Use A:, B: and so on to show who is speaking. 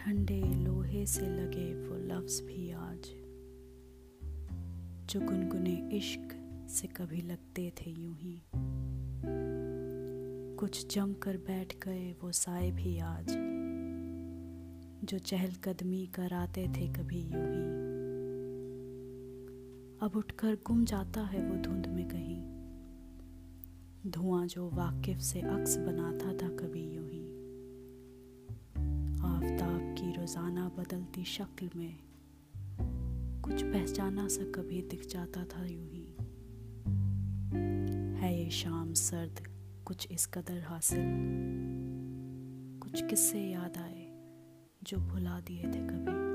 A: ठंडे लोहे से लगे वो लफ्ज भी आज, जो गुनगुने इश्क से कभी लगते थे यूँ ही। कुछ जम कर बैठ गए वो साए भी आज, जो चहलकदमी कराते थे कभी यूँ ही। अब उठकर गुम जाता है वो धुंध में कहीं, धुआँ जो वाकिफ से अक्स बनाता था रोज़ाना बदलती शक्ल में कुछ पहचाना सा कभी दिख जाता था यूँ ही। है ये शाम सर्द, कुछ इस कदर हासिल। कुछ किस्से याद आए जो भुला दिए थे कभी।